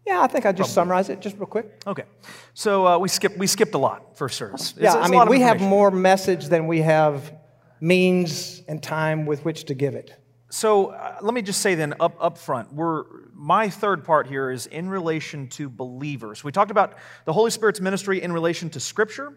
Yeah, I think I just summarize it just real quick. Okay, so uh, we skipped we skipped a lot for service. It's, yeah, it's I mean we have more message than we have means and time with which to give it. So uh, let me just say then up up front, we're my third part here is in relation to believers. We talked about the Holy Spirit's ministry in relation to Scripture,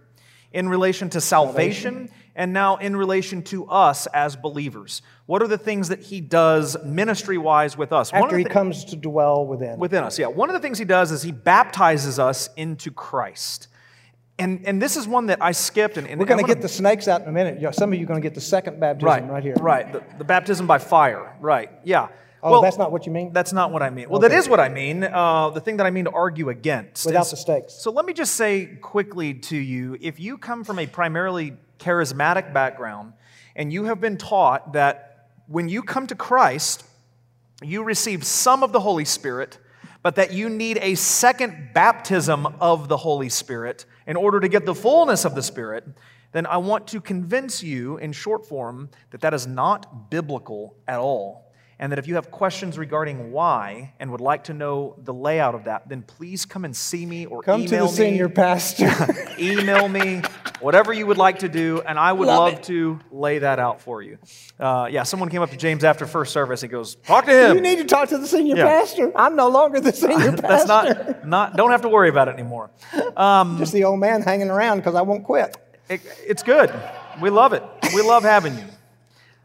in relation to salvation, salvation, and now in relation to us as believers. What are the things that He does ministry wise with us? After He th- comes to dwell within. Within us, yeah. One of the things He does is He baptizes us into Christ. And, and this is one that I skipped. And, and We're going to get the snakes out in a minute. Some of you are going to get the second baptism right, right here. Right, the, the baptism by fire. Right, yeah. Oh, well, that's not what you mean? That's not what I mean. Well, okay. that is what I mean. Uh, the thing that I mean to argue against. Without the stakes. So let me just say quickly to you if you come from a primarily charismatic background and you have been taught that when you come to Christ, you receive some of the Holy Spirit, but that you need a second baptism of the Holy Spirit in order to get the fullness of the Spirit, then I want to convince you in short form that that is not biblical at all. And that if you have questions regarding why and would like to know the layout of that, then please come and see me or Come to email the senior pastor. email me, whatever you would like to do, and I would Love love, to lay that out for you. Uh, yeah, someone came up to James after first service. He goes, "Talk to him." you need to talk to the senior Yeah. pastor. I'm no longer the senior pastor. That's not not. Don't have to worry about it anymore. Um, just the old man hanging around because I won't quit. It- it's good. We love it. We love having you.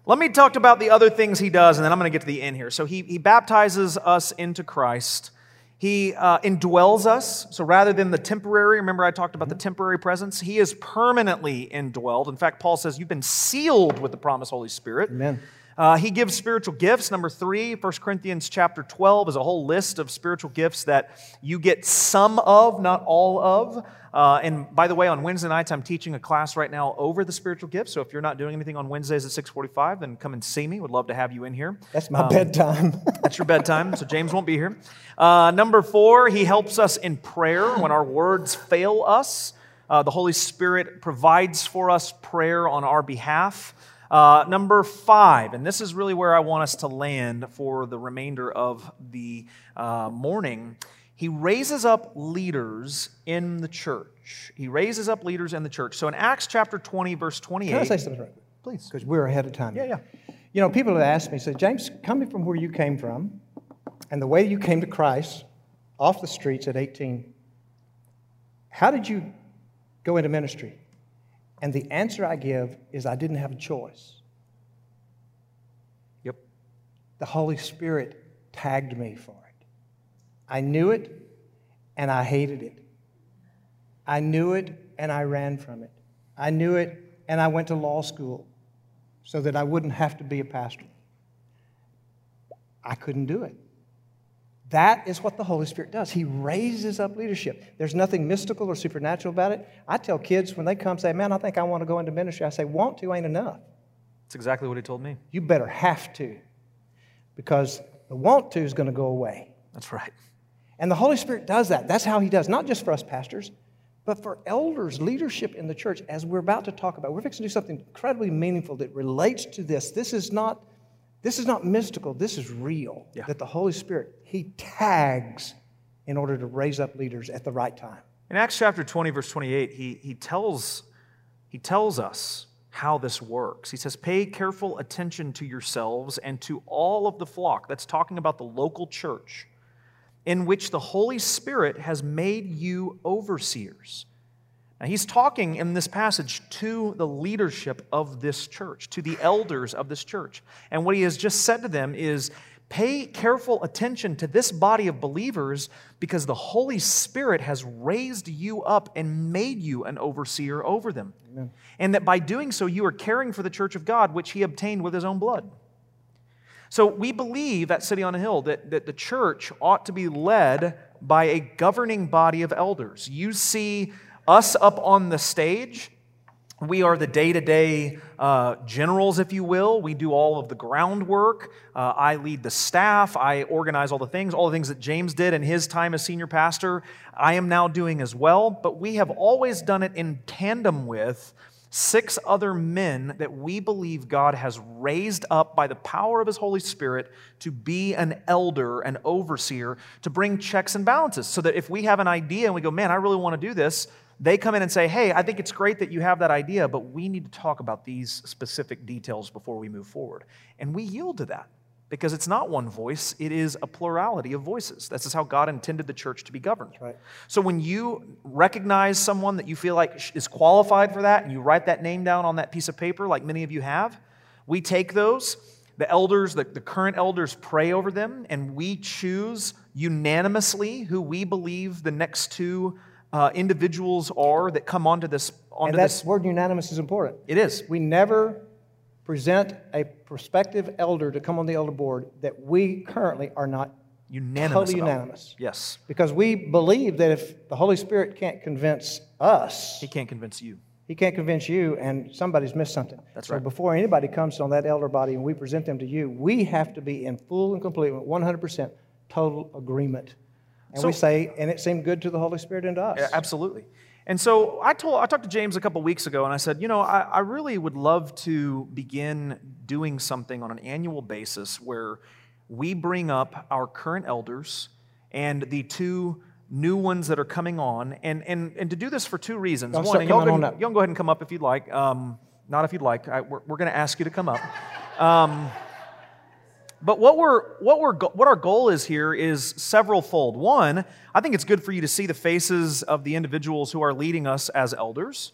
Let me talk about the other things he does, and then I'm going to get to the end here. So he, he baptizes us into Christ. He uh, indwells us. So rather than the temporary, remember I talked about the temporary presence? He is permanently indwelled. In fact, Paul says you've been sealed with the promised Holy Spirit. Amen. Uh, he gives spiritual gifts. Number three, 1 Corinthians chapter 12 is a whole list of spiritual gifts that you get some of, not all of. Uh, and by the way, on Wednesday nights, I'm teaching a class right now over the spiritual gifts. So if you're not doing anything on Wednesdays at 6:45, then come and see me. Would love to have you in here. That's my bedtime. That's your bedtime, so James won't be here. Uh, number four, he helps us in prayer when our words fail us. Uh, the Holy Spirit provides for us prayer on our behalf. Uh, number five, and this is really where I want us to land for the remainder of the uh, morning. He raises up leaders in the church. He raises up leaders in the church. So in Acts chapter 20, verse 28. Can I say something? Please. Because we're ahead of time. Yeah, yeah. You know, people have asked me, say, James, coming from where you came from and the way you came to Christ off the streets at 18, how did you go into ministry? And the answer I give is I didn't have a choice. Yep. The Holy Spirit tagged me for it. I knew it and I hated it. I knew it and I ran from it. I knew it and I went to law school so that I wouldn't have to be a pastor. I couldn't do it. That is what the Holy Spirit does. He raises up leadership. There's nothing mystical or supernatural about it. I tell kids when they come say, "Man, I think I want to go into ministry." I say, "Want to ain't enough. That's exactly what he told me. You better have to." Because the want to is going to go away. That's right. And the Holy Spirit does that. That's how He does, not just for us pastors, but for elders, leadership in the church, as we're about to talk about. We're fixing to do something incredibly meaningful that relates to this. This is not, this is not mystical, this is real. Yeah. That the Holy Spirit, He tags in order to raise up leaders at the right time. In Acts chapter 20, verse 28, he, he, tells, he tells us how this works. He says, Pay careful attention to yourselves and to all of the flock. That's talking about the local church in which the Holy Spirit has made you overseers. Now, he's talking in this passage to the leadership of this church, to the elders of this church. And what he has just said to them is pay careful attention to this body of believers because the Holy Spirit has raised you up and made you an overseer over them. And that by doing so, you are caring for the church of God, which he obtained with his own blood. So we believe at City on a Hill that, that the church ought to be led by a governing body of elders. You see us up on the stage. We are the day to day generals, if you will. We do all of the groundwork. Uh, I lead the staff. I organize all the things, all the things that James did in his time as senior pastor, I am now doing as well. But we have always done it in tandem with six other men that we believe God has raised up by the power of His Holy Spirit to be an elder, an overseer, to bring checks and balances. So that if we have an idea and we go, man, I really want to do this, they come in and say, hey, I think it's great that you have that idea, but we need to talk about these specific details before we move forward. And we yield to that because it's not one voice, it is a plurality of voices. This is how God intended the church to be governed. Right. So when you recognize someone that you feel like is qualified for that and you write that name down on that piece of paper, like many of you have, we take those. The elders, the, the current elders, pray over them, and we choose unanimously who we believe the next two uh, individuals are that come onto this. Onto And that this. word unanimous is important. It is. We never present a prospective elder to come on the elder board that we currently are not Unanimous. totally it. unanimous. Yes. Because we believe that if the Holy Spirit can't convince us, He can't convince you. He can't convince you, and somebody's missed something. That's so right. before anybody comes on that elder body and we present them to you, we have to be in full and complete, 100% total agreement. And we say, and it seemed good to the Holy Spirit and to us. Yeah, absolutely. And so I told I talked to James a couple weeks ago, and I said, you know, I, I really would love to begin doing something on an annual basis where we bring up our current elders and the two new ones that are coming on, and, and, and to do this for two reasons. Y'all One, y'all, on y'all go ahead and come up if you'd like. Um, not if you'd like. I, we're we're going to ask you to come up. Um, but what we're what we're what our goal is here is several fold. One, I think it's good for you to see the faces of the individuals who are leading us as elders.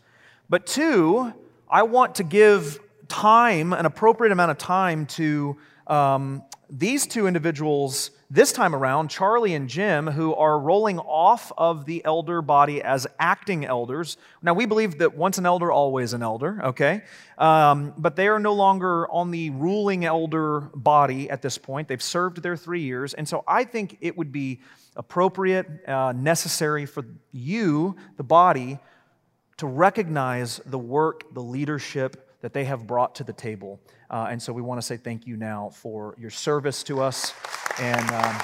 But two, I want to give time, an appropriate amount of time to um, these two individuals this time around, Charlie and Jim, who are rolling off of the elder body as acting elders. Now, we believe that once an elder, always an elder, okay? Um, but they are no longer on the ruling elder body at this point. They've served their three years. And so I think it would be appropriate, uh, necessary for you, the body, to recognize the work, the leadership that they have brought to the table. Uh, and so we want to say thank you now for your service to us. And. Um,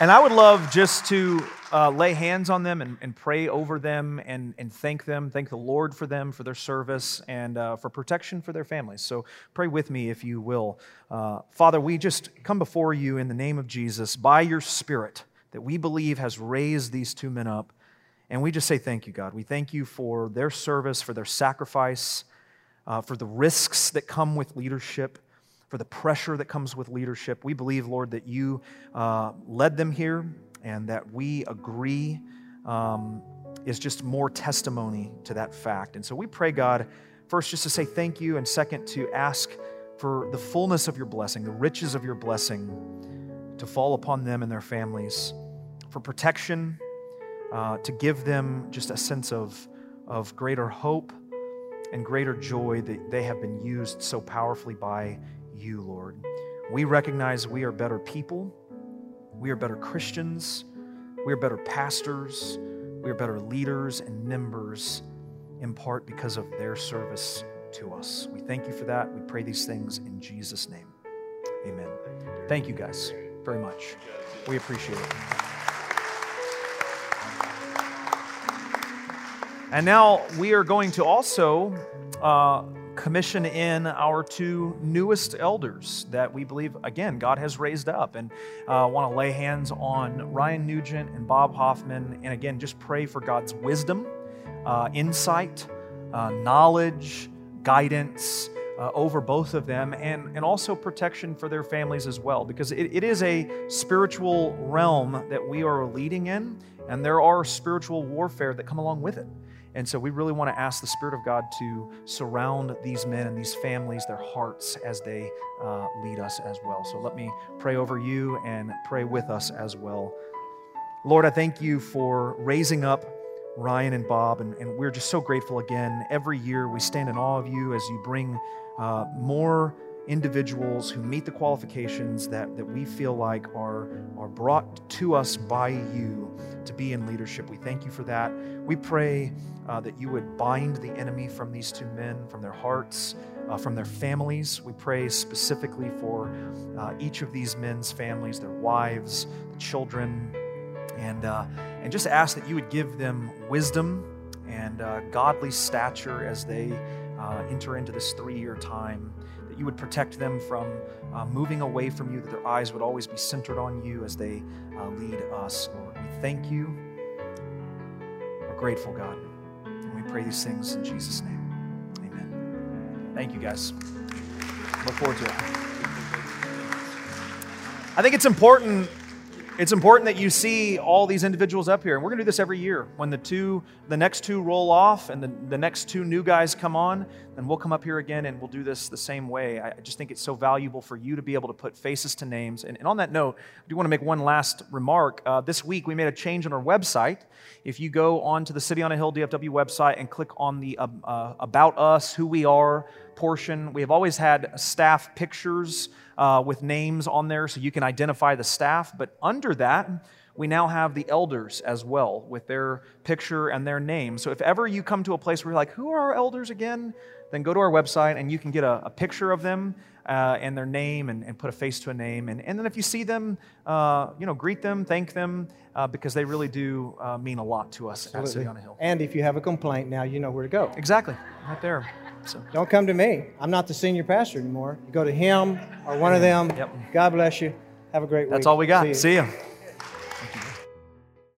And I would love just to uh, lay hands on them and, and pray over them and, and thank them, thank the Lord for them, for their service, and uh, for protection for their families. So pray with me if you will. Uh, Father, we just come before you in the name of Jesus by your Spirit that we believe has raised these two men up. And we just say thank you, God. We thank you for their service, for their sacrifice, uh, for the risks that come with leadership for the pressure that comes with leadership. We believe, Lord, that you uh, led them here and that we agree um, is just more testimony to that fact. And so we pray, God, first just to say thank you, and second to ask for the fullness of your blessing, the riches of your blessing to fall upon them and their families, for protection, uh, to give them just a sense of, of greater hope and greater joy that they have been used so powerfully by you, Lord. We recognize we are better people, we are better Christians, we are better pastors, we are better leaders and members, in part because of their service to us. We thank you for that. We pray these things in Jesus' name. Amen. Thank you guys very much. We appreciate it. And now we are going to also uh, commission in our two newest elders that we believe, again, God has raised up. And I uh, want to lay hands on Ryan Nugent and Bob Hoffman. And again, just pray for God's wisdom, uh, insight, uh, knowledge, guidance. Uh, over both of them and, and also protection for their families as well because it, it is a spiritual realm that we are leading in and there are spiritual warfare that come along with it and so we really want to ask the Spirit of God to surround these men and these families, their hearts, as they uh, lead us as well. So let me pray over you and pray with us as well. Lord, I thank you for raising up Ryan and Bob, and, and we're just so grateful again. Every year we stand in awe of you as you bring uh, more individuals who meet the qualifications that, that we feel like are, are brought to us by you to be in leadership. We thank you for that. We pray uh, that you would bind the enemy from these two men, from their hearts, uh, from their families. We pray specifically for uh, each of these men's families, their wives, the children, and, uh, and just ask that you would give them wisdom and uh, godly stature as they uh, enter into this three year time that you would protect them from uh, moving away from you, that their eyes would always be centered on you as they uh, lead us, Lord. We thank you. We're grateful, God. And we pray these things in Jesus' name. Amen. Thank you, guys. Look forward to it. I think it's important it's important that you see all these individuals up here and we're going to do this every year. When the two the next two roll off and the, the next two new guys come on then we'll come up here again and we'll do this the same way. I just think it's so valuable for you to be able to put faces to names. And, and on that note i do want to make one last remark. Uh, this week we made a change on our website. If you go onto the city on a hill dfw website and click on the uh, uh, about us who we are portion we have always had staff pictures uh, with names on there so you can identify the staff. But under that, we now have the elders as well with their picture and their name. So if ever you come to a place where you're like, who are our elders again? Then go to our website and you can get a, a picture of them uh, and their name and, and, put a face to a name. And, and then if you see them, uh, you know, greet them, thank them, uh, because they really do uh, mean a lot to us Absolutely. at City on a Hill. And if you have a complaint, now you know where to go. Exactly, right there. So Don't come to me. I'm not the senior pastor anymore. You go to him or one of them. Yep. God bless you. Have a great week. that's all we got. you. See ya.